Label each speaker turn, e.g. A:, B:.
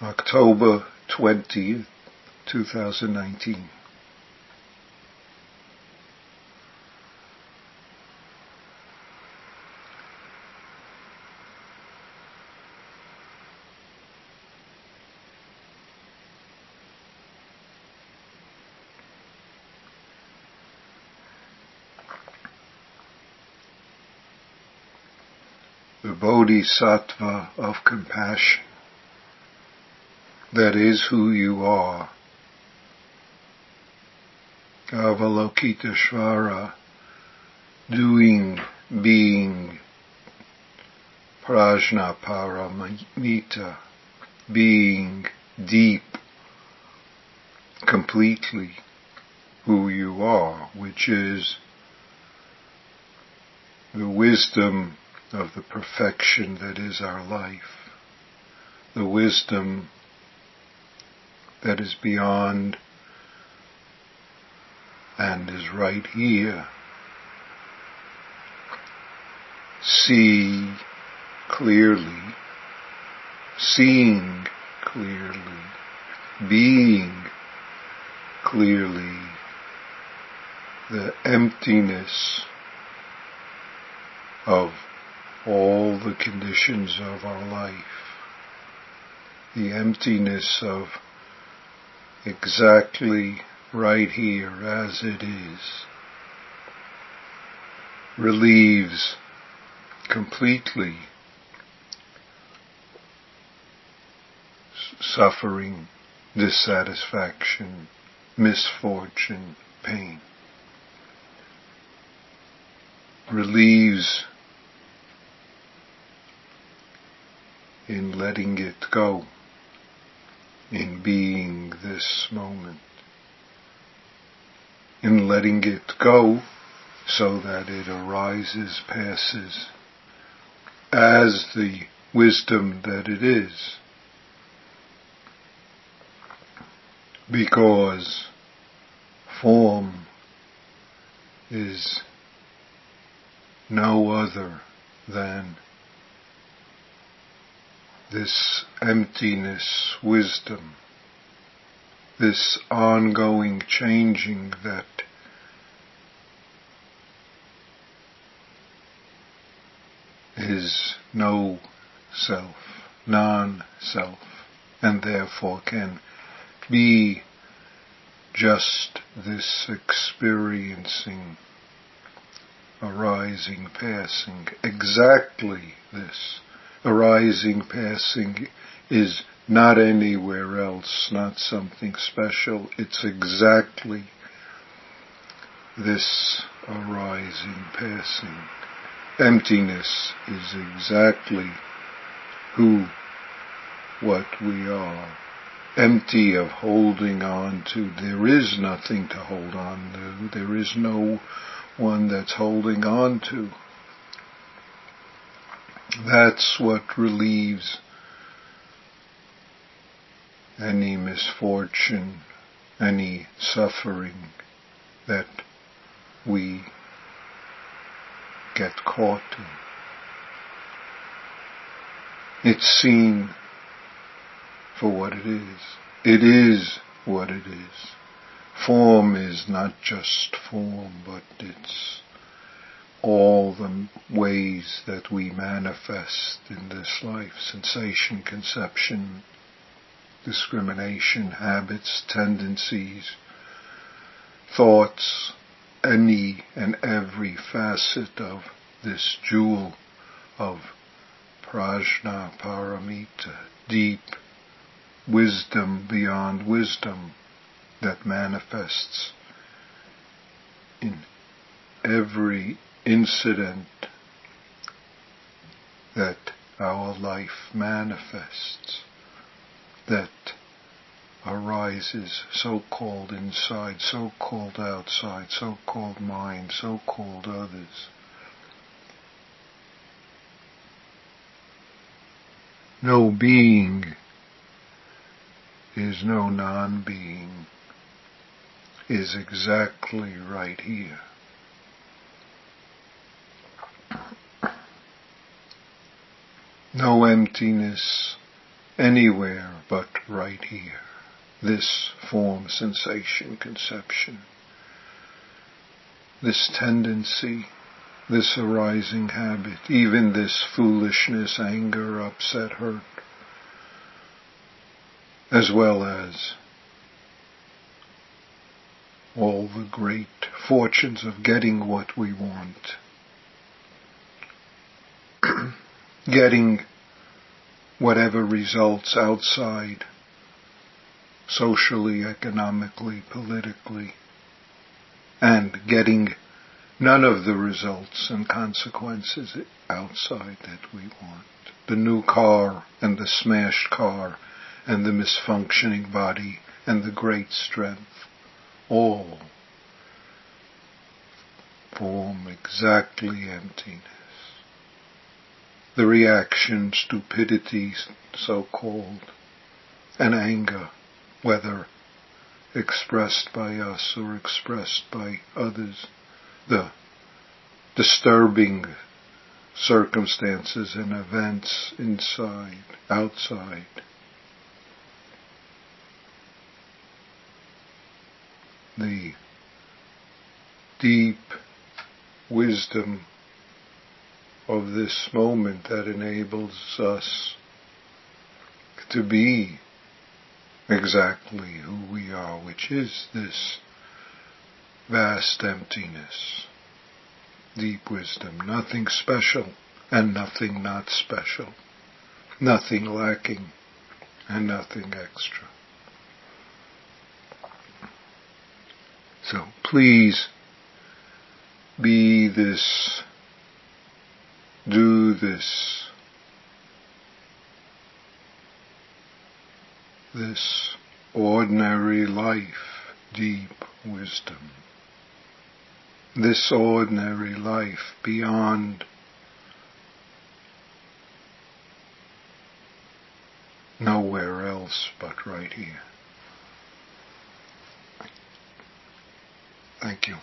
A: October 20th, 2019. the Bodhisattva of compassion. That is who you are. Avalokiteshvara, doing, being, prajnaparamita, being deep, completely who you are, which is the wisdom of the perfection that is our life, the wisdom that is beyond and is right here. See clearly, seeing clearly, being clearly. The emptiness of all the conditions of our life, the emptiness of exactly right here as it is, relieves completely suffering, dissatisfaction, misfortune, pain. Relieves in letting it go, in being this moment, in letting it go so that it arises, passes as the wisdom that it is. Because form is no other than this emptiness wisdom, this ongoing changing that is no self, non-self, and therefore can be just this experiencing, arising, passing, exactly this arising, passing is not anywhere else, not something special. It's exactly this arising, passing. Emptiness is exactly who, what we are. Empty of holding on to. There is nothing to hold on to. There is no one that's holding on to. That's what relieves any misfortune, any suffering that we get caught in. It's seen for what it is. It is what it is. Form is not just form, but it's all the ways that we manifest in this life, sensation, conception, discrimination, habits, tendencies, thoughts, any and every facet of this jewel of prajna paramita, deep wisdom beyond wisdom that manifests in every incident that our life manifests, that arises, so-called inside, so-called outside, so-called mind, so-called others. No being is no non-being, is exactly right here. No emptiness anywhere but right here. This form, sensation, conception. This tendency, this arising habit, even this foolishness, anger, upset, hurt, as well as all the great fortunes of getting what we want. Getting whatever results outside, socially, economically, politically, and getting none of the results and consequences outside that we want. The new car and the smashed car and the misfunctioning body and the great strength, all form exactly emptiness. The reaction, stupidity, so called, and anger, whether expressed by us or expressed by others, the disturbing circumstances and events inside, outside, the deep wisdom of this moment that enables us to be exactly who we are, which is this vast emptiness, deep wisdom, nothing special and nothing not special, nothing lacking and nothing extra. So please be this, do this, this ordinary life, deep wisdom, this ordinary life beyond nowhere else but right here. Thank you.